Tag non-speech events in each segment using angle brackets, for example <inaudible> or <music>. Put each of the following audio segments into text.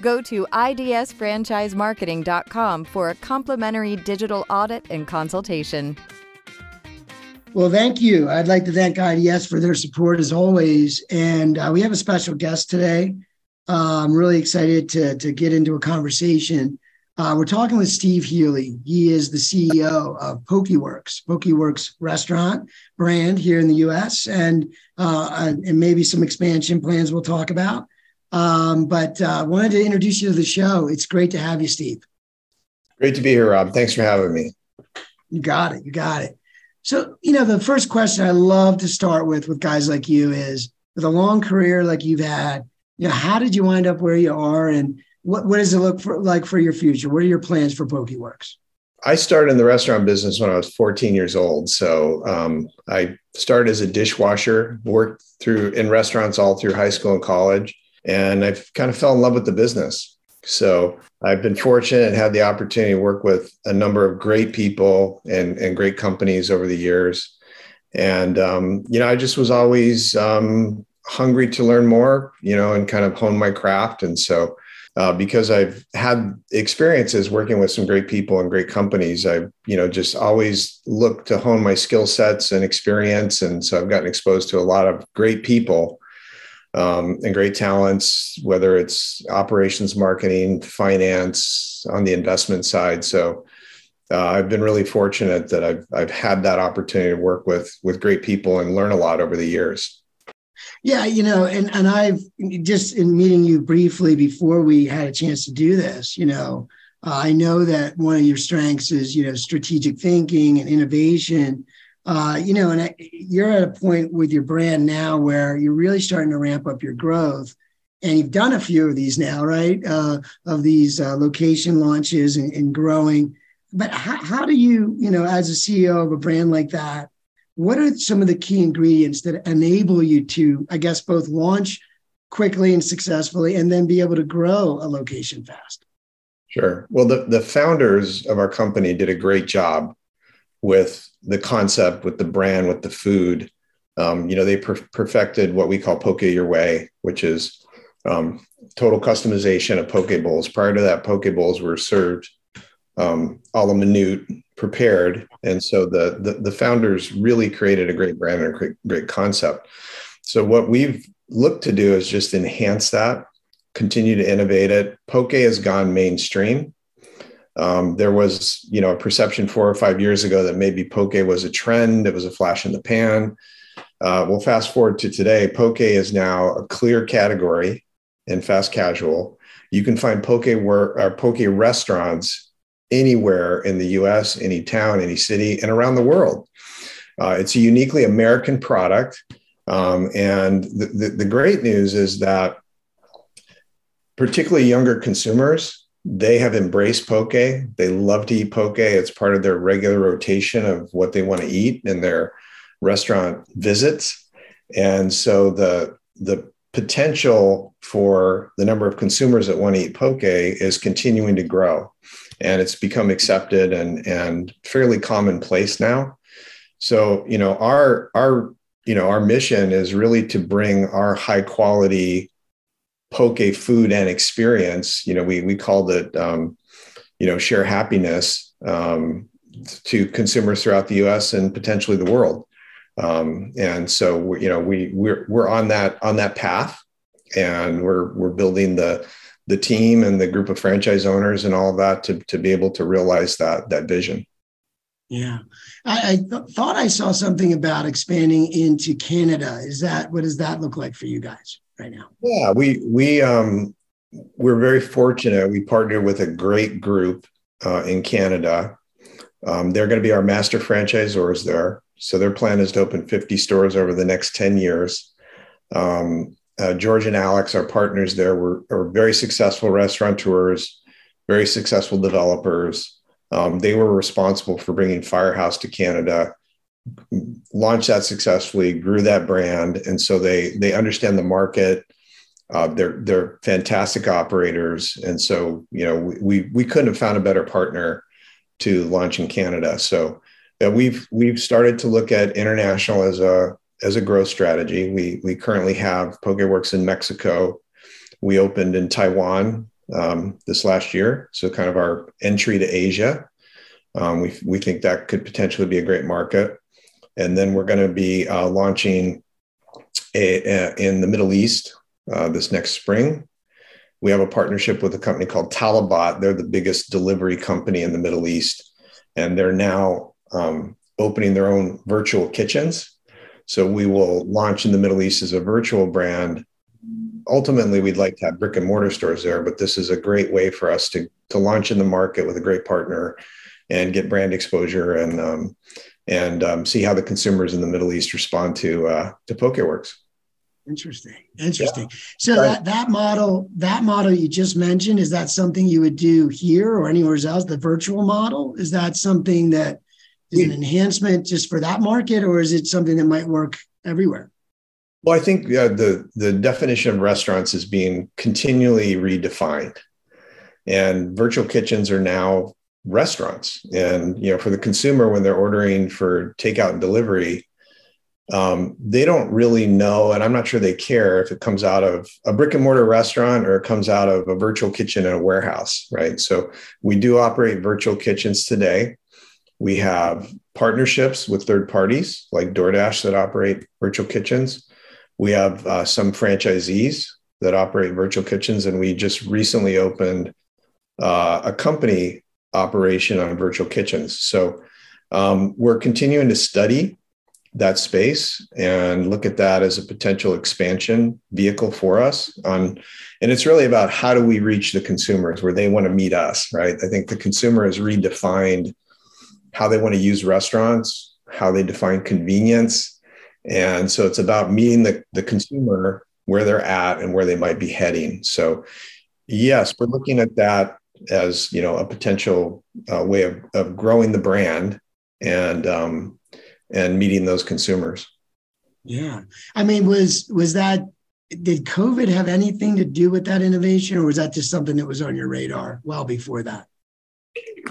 Go to idsfranchisemarketing.com for a complimentary digital audit and consultation. Well, thank you. I'd like to thank IDS for their support as always. And uh, we have a special guest today. Uh, I'm really excited to, to get into a conversation uh, we're talking with Steve Healy. He is the CEO of Pokeworks, Pokeworks restaurant brand here in the U.S. and uh, and maybe some expansion plans we'll talk about. Um, but uh, wanted to introduce you to the show. It's great to have you, Steve. Great to be here, Rob. Thanks for having me. You got it. You got it. So you know the first question I love to start with with guys like you is with a long career like you've had. You know, how did you wind up where you are and what, what does it look for, like for your future? What are your plans for Pokeworks? I started in the restaurant business when I was 14 years old. So um, I started as a dishwasher, worked through in restaurants all through high school and college, and I kind of fell in love with the business. So I've been fortunate and had the opportunity to work with a number of great people and, and great companies over the years. And, um, you know, I just was always um, hungry to learn more, you know, and kind of hone my craft. And so uh, because I've had experiences working with some great people and great companies. I've, you know, just always looked to hone my skill sets and experience. And so I've gotten exposed to a lot of great people um, and great talents, whether it's operations, marketing, finance, on the investment side. So uh, I've been really fortunate that I've, I've had that opportunity to work with, with great people and learn a lot over the years. Yeah, you know, and and I've just in meeting you briefly before we had a chance to do this, you know, uh, I know that one of your strengths is you know strategic thinking and innovation. Uh, you know, and you're at a point with your brand now where you're really starting to ramp up your growth, and you've done a few of these now, right? Uh, of these uh, location launches and, and growing. But how, how do you, you know, as a CEO of a brand like that, what are some of the key ingredients that enable you to, I guess, both launch quickly and successfully and then be able to grow a location fast? Sure. Well, the, the founders of our company did a great job with the concept, with the brand, with the food. Um, you know, they per- perfected what we call Poke Your Way, which is um, total customization of poke bowls. Prior to that, poke bowls were served um, a la minute prepared. And so the, the, the founders really created a great brand and a great, great concept. So what we've looked to do is just enhance that, continue to innovate it. Poke has gone mainstream. Um, there was, you know, a perception four or five years ago that maybe poke was a trend. It was a flash in the pan. Uh, well, fast forward to today, poke is now a clear category in fast casual. You can find poke where, uh, poke restaurants anywhere in the US, any town, any city, and around the world. Uh, it's a uniquely American product. Um, and the, the, the great news is that, particularly younger consumers, they have embraced poke. They love to eat poke. It's part of their regular rotation of what they want to eat in their restaurant visits. And so the, the potential for the number of consumers that want to eat poke is continuing to grow and it's become accepted and and fairly commonplace now so you know our our you know our mission is really to bring our high quality poke a food and experience you know we we called it um, you know share happiness um, to consumers throughout the us and potentially the world. Um, and so you know we we're we're on that on that path and we're we're building the the team and the group of franchise owners and all that to, to be able to realize that that vision. Yeah i, I th- thought i saw something about expanding into canada. Is that what does that look like for you guys right now? Yeah we we um we're very fortunate. We partnered with a great group uh, in canada. Um, they're going to be our master franchisors there. So their plan is to open 50 stores over the next 10 years. Um, uh, George and Alex, our partners there, were are very successful restaurateurs. very successful developers. Um, they were responsible for bringing Firehouse to Canada, launched that successfully, grew that brand, and so they they understand the market. Uh, they're they're fantastic operators, and so you know we we couldn't have found a better partner to launch in Canada. So yeah, we've we've started to look at international as a as a growth strategy. We we currently have PokeWorks in Mexico. We opened in Taiwan um, this last year, so kind of our entry to Asia. Um, we we think that could potentially be a great market, and then we're going to be uh, launching a, a, in the Middle East uh, this next spring. We have a partnership with a company called Talabat. They're the biggest delivery company in the Middle East, and they're now um, opening their own virtual kitchens. So we will launch in the Middle East as a virtual brand ultimately we'd like to have brick and mortar stores there, but this is a great way for us to to launch in the market with a great partner and get brand exposure and um, and um, see how the consumers in the Middle East respond to uh, to PokeWorks. Interesting. Interesting. Yeah. So right. that that model, that model you just mentioned, is that something you would do here or anywhere else? The virtual model is that something that is an enhancement just for that market, or is it something that might work everywhere? Well, I think uh, the the definition of restaurants is being continually redefined, and virtual kitchens are now restaurants. And you know, for the consumer, when they're ordering for takeout and delivery, um, they don't really know, and I'm not sure they care if it comes out of a brick and mortar restaurant or it comes out of a virtual kitchen in a warehouse, right? So we do operate virtual kitchens today. We have partnerships with third parties like DoorDash that operate virtual kitchens. We have uh, some franchisees that operate virtual kitchens, and we just recently opened uh, a company operation on virtual kitchens. So um, we're continuing to study that space and look at that as a potential expansion vehicle for us on and it's really about how do we reach the consumers where they want to meet us right i think the consumer has redefined how they want to use restaurants how they define convenience and so it's about meeting the, the consumer where they're at and where they might be heading. So, yes, we're looking at that as you know a potential uh, way of, of growing the brand and um, and meeting those consumers. Yeah, I mean, was was that did COVID have anything to do with that innovation, or was that just something that was on your radar well before that?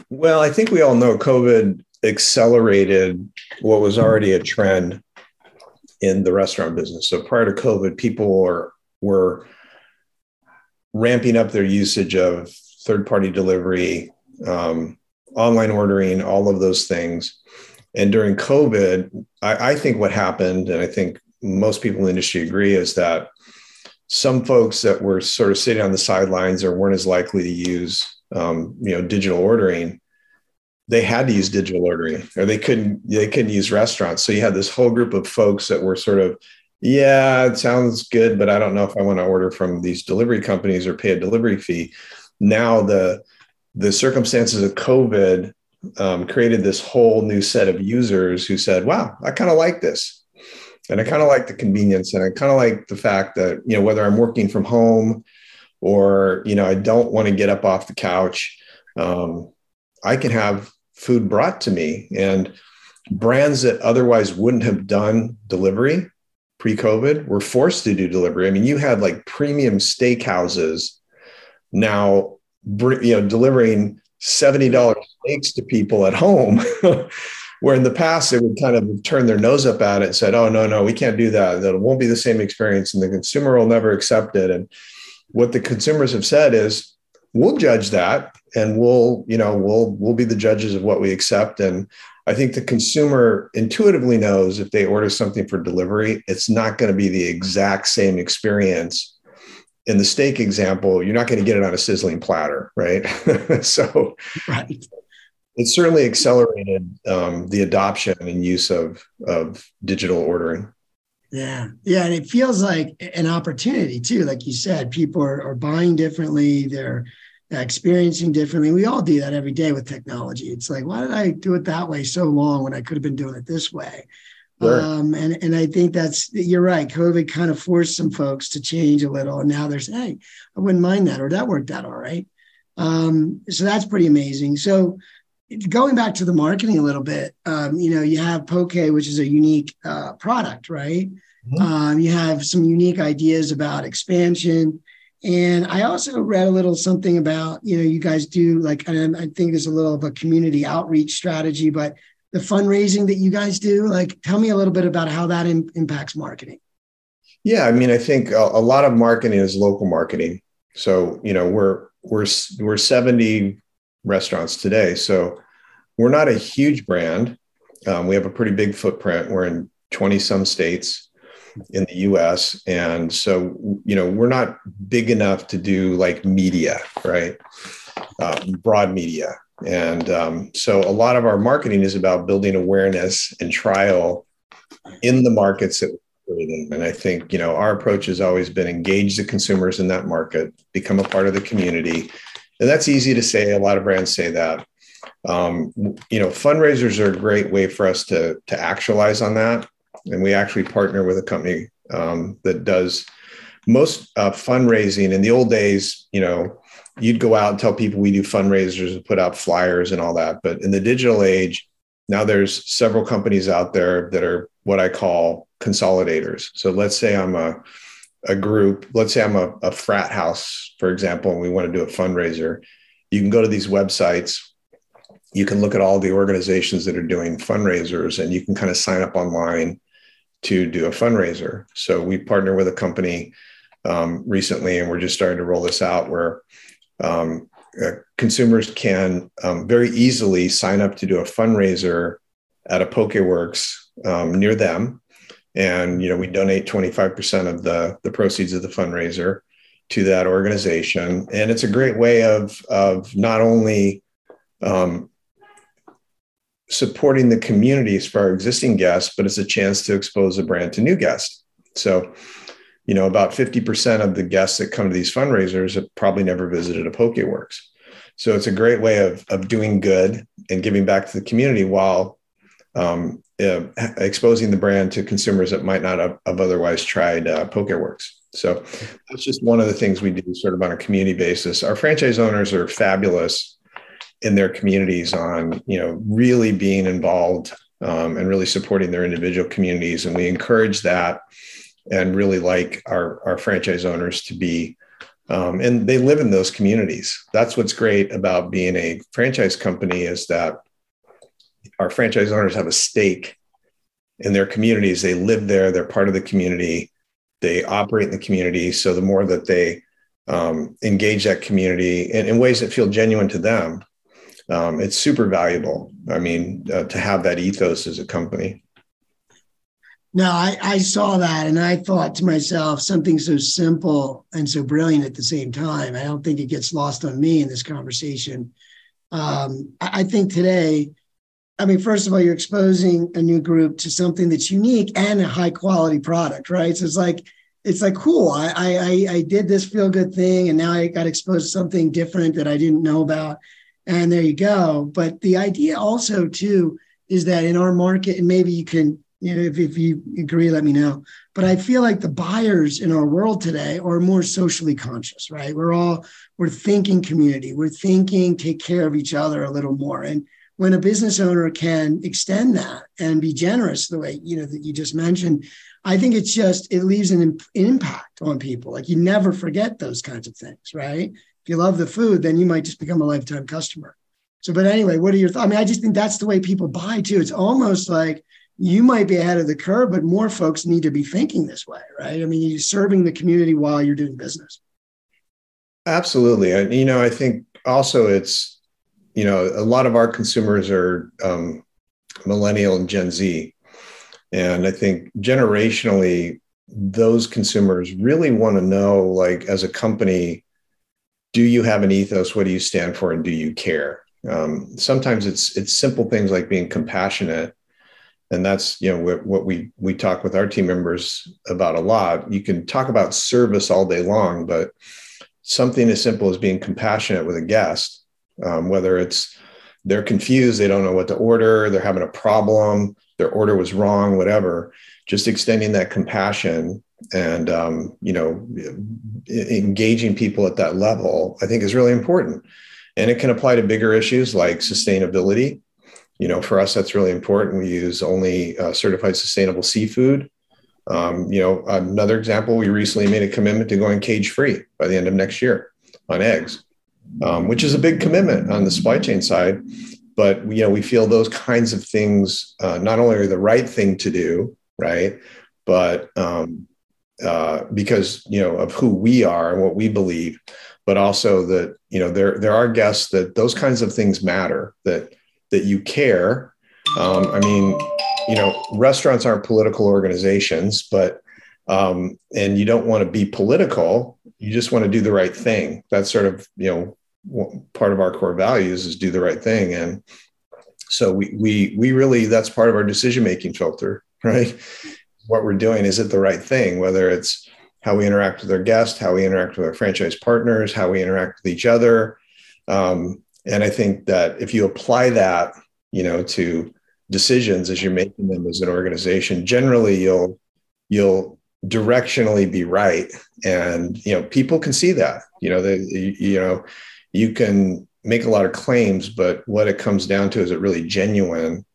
Well, I think we all know COVID accelerated what was already a trend in the restaurant business. So prior to COVID, people were were ramping up their usage of third party delivery, um, online ordering, all of those things. And during COVID, I, I think what happened, and I think most people in the industry agree, is that some folks that were sort of sitting on the sidelines or weren't as likely to use um, you know digital ordering they had to use digital ordering or they couldn't they couldn't use restaurants. So you had this whole group of folks that were sort of yeah it sounds good but i don't know if i want to order from these delivery companies or pay a delivery fee. Now the the circumstances of covid um, created this whole new set of users who said wow i kind of like this. And i kind of like the convenience and i kind of like the fact that you know whether i'm working from home or you know i don't want to get up off the couch um, i can have food brought to me and brands that otherwise wouldn't have done delivery pre-covid were forced to do delivery. I mean you had like premium steakhouses now you know delivering $70 steaks to people at home <laughs> where in the past they would kind of turn their nose up at it and said oh no no we can't do that. That won't be the same experience and the consumer will never accept it. And what the consumers have said is we'll judge that and we'll you know we'll we'll be the judges of what we accept and i think the consumer intuitively knows if they order something for delivery it's not going to be the exact same experience in the steak example you're not going to get it on a sizzling platter right <laughs> so right it certainly accelerated um, the adoption and use of of digital ordering yeah. Yeah. And it feels like an opportunity too. Like you said, people are, are buying differently, they're experiencing differently. We all do that every day with technology. It's like, why did I do it that way so long when I could have been doing it this way? Sure. Um, and, and I think that's, you're right. COVID kind of forced some folks to change a little. And now there's, hey, I wouldn't mind that, or that worked out all right. Um, so that's pretty amazing. So going back to the marketing a little bit, um, you know, you have Poke, which is a unique uh, product, right? Mm-hmm. Um, you have some unique ideas about expansion. And I also read a little something about, you know, you guys do like, and I think there's a little of a community outreach strategy, but the fundraising that you guys do, like, tell me a little bit about how that in, impacts marketing. Yeah, I mean, I think a, a lot of marketing is local marketing. So, you know, we're we're we're 70 restaurants today. So we're not a huge brand. Um, we have a pretty big footprint. We're in 20 some states in the US. And so, you know, we're not big enough to do like media, right? Uh, broad media. And um, so a lot of our marketing is about building awareness and trial in the markets that we're in. and I think, you know, our approach has always been engage the consumers in that market, become a part of the community. And that's easy to say. A lot of brands say that. Um, you know, fundraisers are a great way for us to, to actualize on that. And we actually partner with a company um, that does most uh, fundraising. In the old days, you know, you'd go out and tell people we do fundraisers and put out flyers and all that. But in the digital age, now there's several companies out there that are what I call consolidators. So let's say I'm a a group, let's say I'm a, a frat house, for example, and we want to do a fundraiser. You can go to these websites, you can look at all the organizations that are doing fundraisers, and you can kind of sign up online to do a fundraiser. So we partner with a company um, recently, and we're just starting to roll this out where um, uh, consumers can um, very easily sign up to do a fundraiser at a PokeWorks um, near them. And, you know, we donate 25% of the, the proceeds of the fundraiser to that organization. And it's a great way of, of not only um, supporting the communities for our existing guests, but it's a chance to expose the brand to new guests. So, you know, about 50% of the guests that come to these fundraisers have probably never visited a PokeWorks. So it's a great way of, of doing good and giving back to the community while um, uh, exposing the brand to consumers that might not have, have otherwise tried uh, PokeWorks. So that's just one of the things we do sort of on a community basis. Our franchise owners are fabulous in their communities on, you know, really being involved um, and really supporting their individual communities. And we encourage that and really like our, our franchise owners to be um, and they live in those communities. That's what's great about being a franchise company is that our franchise owners have a stake in their communities. They live there. They're part of the community. They operate in the community. So the more that they um, engage that community in, in, ways that feel genuine to them, um, it's super valuable. I mean, uh, to have that ethos as a company. No, I, I saw that and I thought to myself, something so simple and so brilliant at the same time. I don't think it gets lost on me in this conversation. Um, I, I think today, I mean, first of all, you're exposing a new group to something that's unique and a high quality product, right? So it's like, it's like cool. I I I did this feel good thing, and now I got exposed to something different that I didn't know about, and there you go. But the idea also too is that in our market, and maybe you can you know, if, if you agree, let me know. But I feel like the buyers in our world today are more socially conscious, right? We're all we're thinking community, we're thinking take care of each other a little more. And when a business owner can extend that and be generous the way you know that you just mentioned, I think it's just it leaves an, an impact on people. Like you never forget those kinds of things, right? If you love the food, then you might just become a lifetime customer. So, but anyway, what are your thoughts? I mean, I just think that's the way people buy too. It's almost like you might be ahead of the curve, but more folks need to be thinking this way, right? I mean, you're serving the community while you're doing business. Absolutely. And, you know, I think also it's, you know, a lot of our consumers are um, millennial and Gen Z. And I think generationally, those consumers really want to know, like, as a company, do you have an ethos? What do you stand for? And do you care? Um, sometimes it's it's simple things like being compassionate and that's you know what, what we we talk with our team members about a lot you can talk about service all day long but something as simple as being compassionate with a guest um, whether it's they're confused they don't know what to order they're having a problem their order was wrong whatever just extending that compassion and um, you know engaging people at that level, I think is really important. And it can apply to bigger issues like sustainability. You know, for us, that's really important. We use only uh, certified sustainable seafood. Um, you know, another example, we recently made a commitment to going cage free by the end of next year on eggs, um, which is a big commitment on the supply chain side. But you know, we feel those kinds of things uh, not only are the right thing to do, right, but um, uh, because you know of who we are and what we believe, but also that you know there there are guests that those kinds of things matter that that you care. Um, I mean, you know, restaurants aren't political organizations, but um, and you don't want to be political. You just want to do the right thing. That's sort of you know part of our core values is do the right thing, and so we we we really that's part of our decision making filter, <laughs> right? What we're doing is it the right thing, whether it's how we interact with our guests, how we interact with our franchise partners, how we interact with each other. Um, and I think that if you apply that, you know, to decisions as you're making them as an organization, generally you'll you'll directionally be right, and you know people can see that. You know, that you know you can make a lot of claims, but what it comes down to is it really genuine,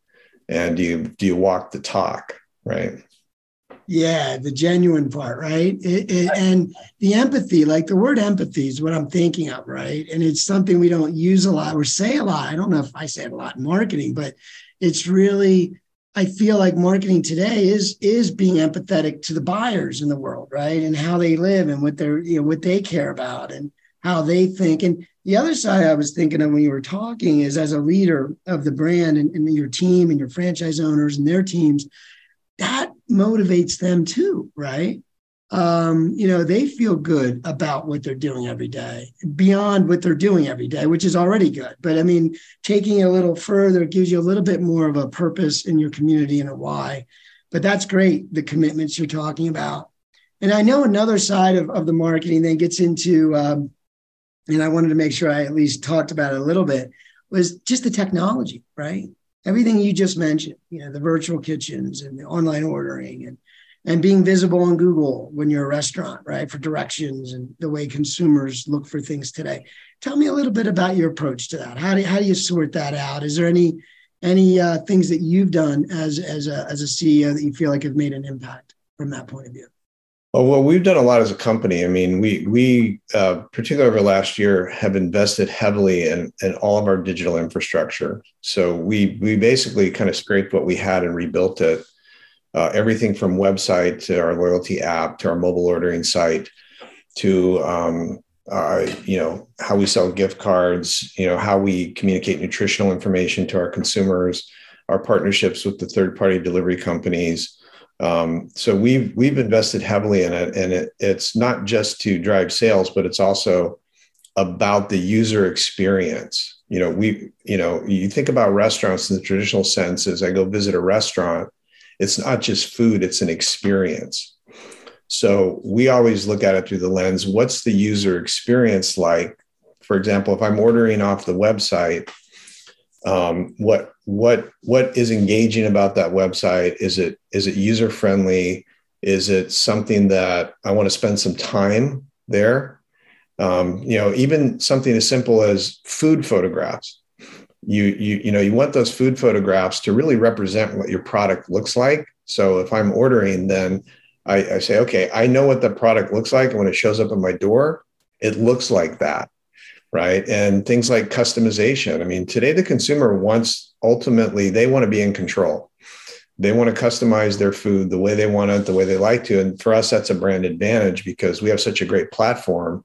and do you do you walk the talk, right? Yeah, the genuine part, right? It, it, and the empathy, like the word empathy is what I'm thinking of, right? And it's something we don't use a lot or say a lot. I don't know if I say it a lot in marketing, but it's really I feel like marketing today is is being empathetic to the buyers in the world, right? And how they live and what they're you know what they care about and how they think. And the other side I was thinking of when you were talking is as a leader of the brand and, and your team and your franchise owners and their teams, that motivates them too, right? um, you know, they feel good about what they're doing every day, beyond what they're doing every day, which is already good. But I mean, taking it a little further gives you a little bit more of a purpose in your community and a why. But that's great, the commitments you're talking about. And I know another side of, of the marketing then gets into, um, and I wanted to make sure I at least talked about it a little bit, was just the technology, right? Everything you just mentioned, you know, the virtual kitchens and the online ordering and and being visible on Google when you're a restaurant, right, for directions and the way consumers look for things today. Tell me a little bit about your approach to that. How do how do you sort that out? Is there any any uh, things that you've done as as a as a CEO that you feel like have made an impact from that point of view? Well, we've done a lot as a company. I mean, we we uh, particularly over last year have invested heavily in in all of our digital infrastructure. So we we basically kind of scraped what we had and rebuilt it uh, everything from website to our loyalty app to our mobile ordering site to um, uh, you know how we sell gift cards you know how we communicate nutritional information to our consumers our partnerships with the third party delivery companies um, so we've we've invested heavily in it and it, it's not just to drive sales but it's also about the user experience you know we you know you think about restaurants in the traditional sense as i go visit a restaurant it's not just food, it's an experience. So we always look at it through the lens what's the user experience like? For example, if I'm ordering off the website, um, what what what is engaging about that website? Is it is it user friendly? Is it something that I want to spend some time there? Um, you know, even something as simple as food photographs you you you know you want those food photographs to really represent what your product looks like so if i'm ordering then I, I, say okay i know what the product looks like and when it shows up at my door it looks like that right and things like customization i mean today the consumer wants ultimately they want to be in control they want to customize their food the way they want it the way they like to and for us that's a brand advantage because we have such a great platform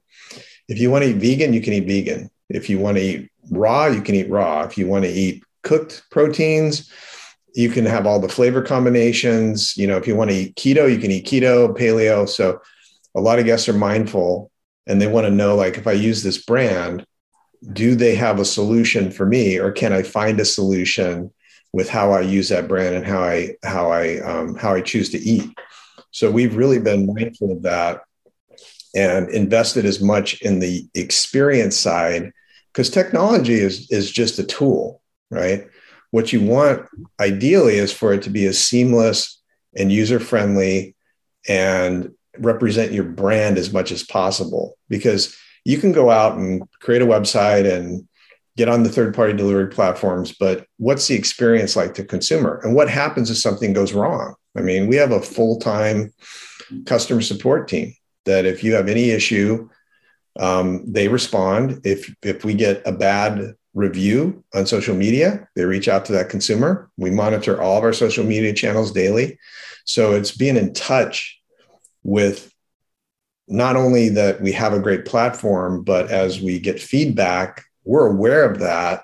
if you want to eat vegan you can eat vegan if you want to eat raw, you can eat raw. If you want to eat cooked proteins, you can have all the flavor combinations. You know, if you want to eat keto, you can eat keto, paleo. So a lot of guests are mindful and they want to know like if I use this brand, do they have a solution for me or can I find a solution with how I use that brand and how I how I um, how I choose to eat. So we've really been mindful of that and invested as much in the experience side because technology is is just a tool right what you want ideally is for it to be as seamless and user friendly and represent your brand as much as possible because you can go out and create a website and get on the third party delivery platforms but what's the experience like to consumer? And what happens if something goes wrong? I mean we have a full-time customer support team that if you have any issue um, they respond. If if we get a bad review on social media they reach out to that consumer. We monitor all of our social media channels daily. So it's being in touch with not only that we have a great platform, but as we get feedback, we're aware of that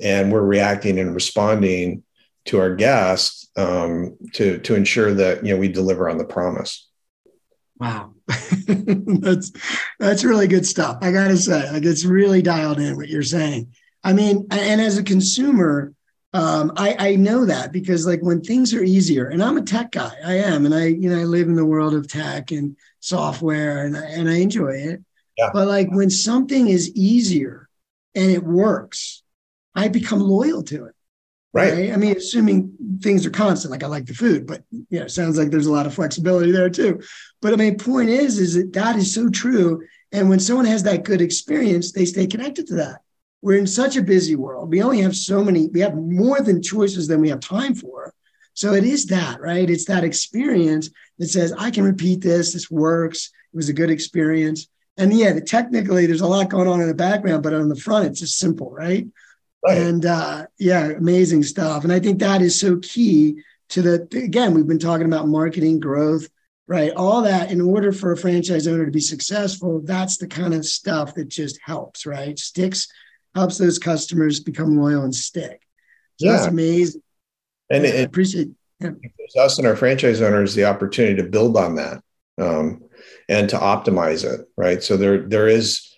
and we're reacting and responding to our guests um, to, to ensure that you know we deliver on the promise. Wow. <laughs> that's that's really good stuff. I gotta say, like it's really dialed in what you're saying. I mean, and as a consumer, um, I, I know that because like when things are easier, and I'm a tech guy, I am, and I you know I live in the world of tech and software, and and I enjoy it. Yeah. But like when something is easier and it works, I become loyal to it. Right. right. I mean, assuming things are constant, like I like the food, but you know, sounds like there's a lot of flexibility there too. But I mean, point is, is that that is so true. And when someone has that good experience, they stay connected to that we're in such a busy world. We only have so many, we have more than choices than we have time for. So it is that, right? It's that experience that says, I can repeat this, this works, it was a good experience. And yeah, technically there's a lot going on in the background, but on the front, it's just simple, right? right. And uh, yeah, amazing stuff. And I think that is so key to the, again, we've been talking about marketing, growth, right? All that in order for a franchise owner to be successful, that's the kind of stuff that just helps, right? Sticks helps those customers become loyal and stick. So yeah. that's amazing. And it, I appreciate yeah. us and our franchise owners the opportunity to build on that um, and to optimize it, right? So there there is,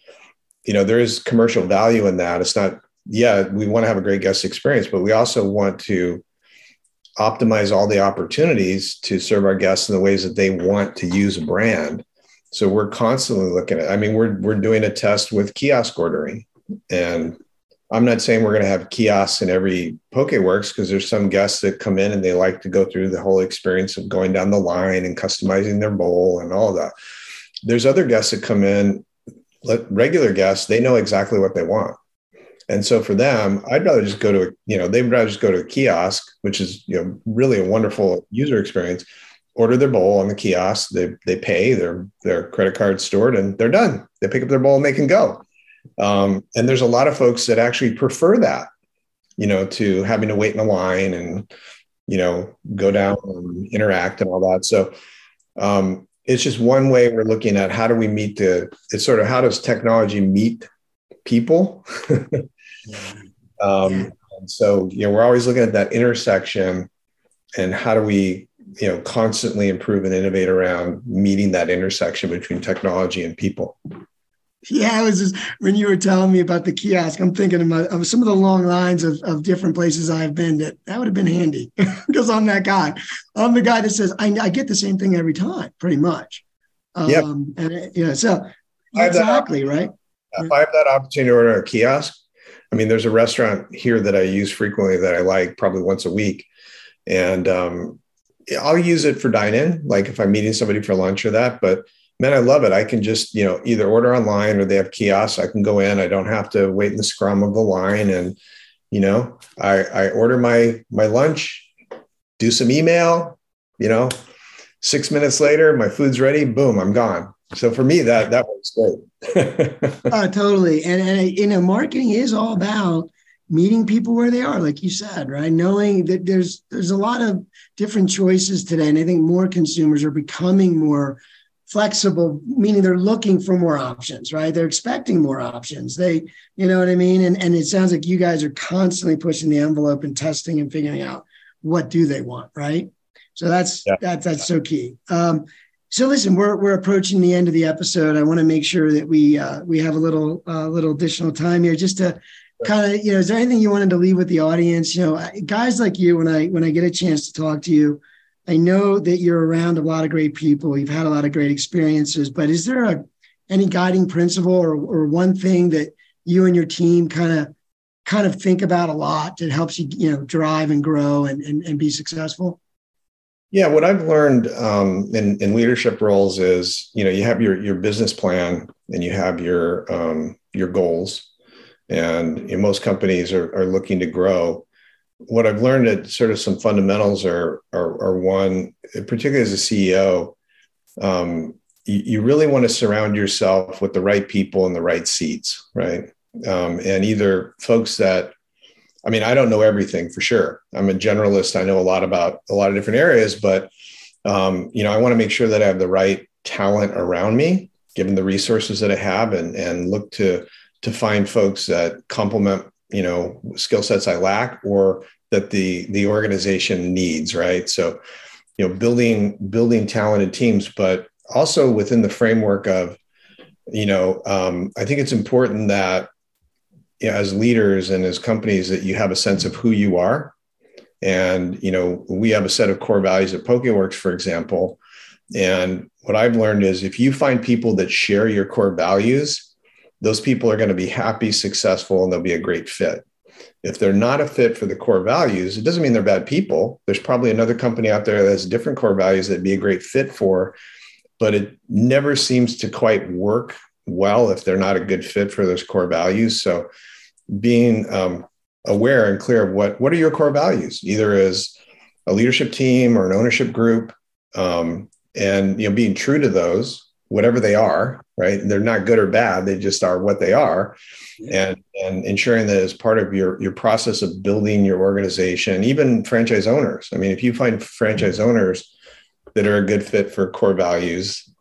you know, there is commercial value in that. It's not, yeah, we want to have a great guest experience, but we also want to optimize all the opportunities to serve our guests in the ways that they want to use a brand. So we're constantly looking at. I mean, we're we're doing a test with kiosk ordering, and I'm not saying we're going to have kiosks in every PokeWorks because there's some guests that come in and they like to go through the whole experience of going down the line and customizing their bowl and all that. There's other guests that come in, regular guests, they know exactly what they want. And so for them, I'd rather just go to, a, you know, they'd rather just go to a kiosk, which is, you know, really a wonderful user experience, order their bowl on the kiosk, they, they pay their, their credit card stored and they're done. They pick up their bowl and they can go um, and there's a lot of folks that actually prefer that, you know, to having to wait in a line and, you know, go down and interact and all that. So um, it's just one way we're looking at how do we meet the, it's sort of how does technology meet people? <laughs> um, and so, you know, we're always looking at that intersection and how do we, you know, constantly improve and innovate around meeting that intersection between technology and people. Yeah, I was just when you were telling me about the kiosk, I'm thinking of, my, of some of the long lines of, of different places I've been that that would have been handy <laughs> because I'm that guy. I'm the guy that says I, I get the same thing every time, pretty much. Um, yep. and you know, so exactly right. If I have that opportunity to order a kiosk, I mean, there's a restaurant here that I use frequently that I like, probably once a week, and um, I'll use it for dine in, like if I'm meeting somebody for lunch or that, but man, I love it. I can just, you know, either order online or they have kiosks. I can go in. I don't have to wait in the scrum of the line. And, you know, I, I order my my lunch, do some email, you know, six minutes later, my food's ready, boom, I'm gone. So for me, that that works great. <laughs> uh, totally. And, and you know, marketing is all about meeting people where they are, like you said, right? Knowing that there's there's a lot of different choices today. And I think more consumers are becoming more flexible meaning they're looking for more options right? They're expecting more options. They you know what i mean? And, and it sounds like you guys are constantly pushing the envelope and testing and figuring out what do they want right? So that's yeah. that's that's so key. Um, so listen we're, we're approaching the end of the episode. I want to make sure that we uh, we have a little uh, little additional time here just to kind of you know is there anything you wanted to leave with the audience? You know guys like you when i when i get a chance to talk to you I know that you're around a lot of great people. You've had a lot of great experiences, but is there a any guiding principle or, or one thing that you and your team kind of kind of think about a lot that helps you, you know, drive and grow and, and, and be successful? Yeah, what I've learned um, in, in leadership roles is, you know, you have your your business plan and you have your um, your goals, and most companies are, are looking to grow. What I've learned that sort of some fundamentals are are, are one, particularly as a CEO, um, you, you, really want to surround yourself with the right people in the right seats, right? Um, and either folks that I mean, I don't know everything for sure. I'm a generalist. I know a lot about a lot of different areas, but um, you know, I want to make sure that I have the right talent around me, given the resources that I have, and and look to to find folks that complement you know skill sets I lack or that the the organization needs. Right. So, you know, building building talented teams, but also within the framework of, you know, um, I think it's important that you know, as leaders and as companies that you have a sense of who you are and you know we have a set of core values at pokeworks for example and what i've learned is if you find people that share your core values those people are going to be happy successful and they'll be a great fit if they're not a fit for the core values it doesn't mean they're bad people there's probably another company out there that has different core values that'd be a great fit for but it never seems to quite work well if they're not a good fit for those core values so being um, aware and clear of what what are your core values, either as a leadership team or an ownership group, um, and you know being true to those, whatever they are. Right, they're not good or bad; they just are what they are, yeah. and and ensuring that as part of your your process of building your organization, even franchise owners. I mean, if you find franchise owners that are a good fit for core values,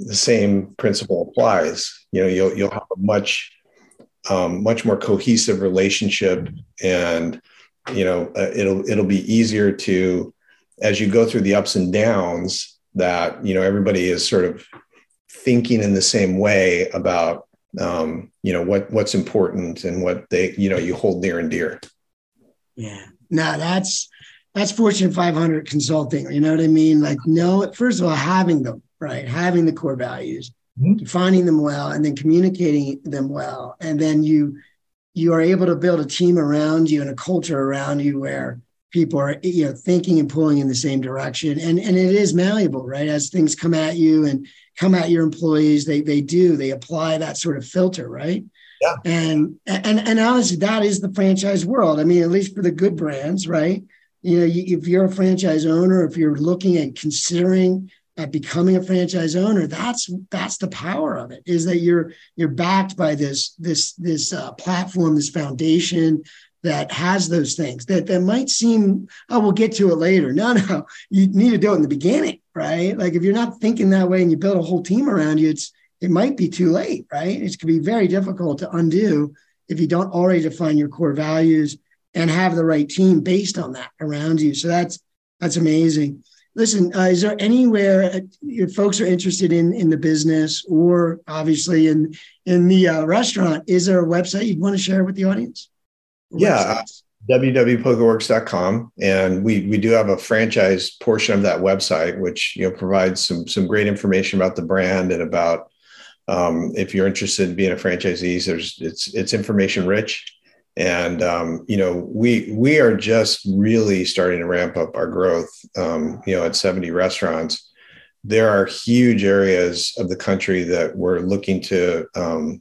the same principle applies. You know, you'll you'll have a much um, much more cohesive relationship and you know uh, it'll it'll be easier to as you go through the ups and downs that you know everybody is sort of thinking in the same way about um, you know what what's important and what they you know you hold near and dear. Yeah. No that's that's fortune 500 consulting you know what i mean? Like no first of all having them right? Having the core values mm-hmm. defining them well and then communicating them well. And then you you are able to build a team around you and a culture around you where people are you know thinking and pulling in the same direction. And and it is malleable right? As things come at you and come at your employees they they do they apply that sort of filter right? Yeah. And and and honestly that is the franchise world. I mean at least for the good brands right? You know if you're a franchise owner if you're looking at considering at becoming a franchise owner that's that's the power of it is that you're you're backed by this this this uh, platform this foundation that has those things that that might seem oh we'll get to it later. No no you need to do it in the beginning right like if you're not thinking that way and you build a whole team around you it's it might be too late right it can be very difficult to undo if you don't already define your core values and have the right team based on that around you so that's that's amazing listen, uh, is there anywhere uh, if folks are interested in in the business or obviously in in the uh, restaurant? Is there a website you'd want to share with the audience? Yeah, www.pokeworks.com, and we we do have a franchise portion of that website, which you know provides some some great information about the brand and about um, if you're interested in being a franchisee. There's it's it's information rich. And um, you know we we are just really starting to ramp up our growth um, you know at 70 restaurants. There are huge areas of the country that we're looking to um,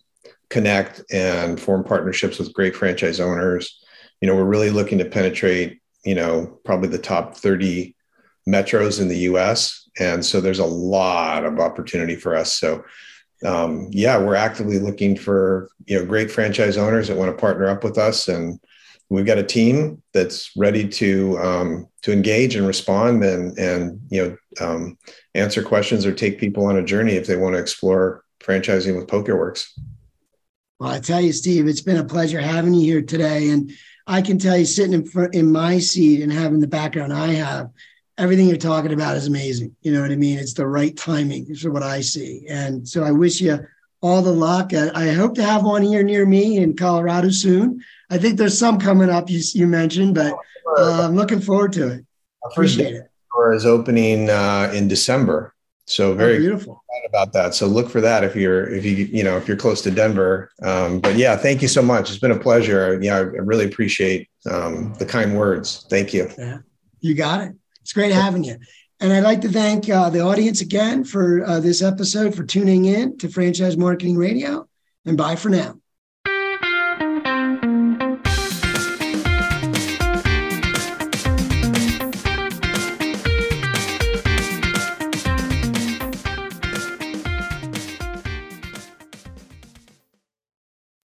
connect and form partnerships with great franchise owners you know we're really looking to penetrate you know probably the top 30 metros in the us and so there's a lot of opportunity for us. So um, yeah, we're actively looking for you know great franchise owners that want to partner up with us, and we've got a team that's ready to um, to engage and respond and and you know um, answer questions or take people on a journey if they want to explore franchising with PokeWorks. Well, I tell you, Steve, it's been a pleasure having you here today, and I can tell you, sitting in front in my seat and having the background I have, everything you're talking about is amazing. You know what I mean? It's the right timing, for what I see. And so I wish you all the luck. I hope to have one here near me in Colorado soon. I think there's some coming up you, you mentioned, but uh, I'm looking forward to it. Appreciate it. Or is opening uh, in December, so very oh, beautiful about that. So look for that if you're if you you know if you're close to Denver. Um, but yeah, thank you so much. It's been a pleasure. Yeah, I really appreciate um, the kind words. Thank you. Yeah, you got it. It's great having you. And I'd like to thank uh, the audience again for uh, this episode for tuning in to Franchise Marketing Radio. And bye for now.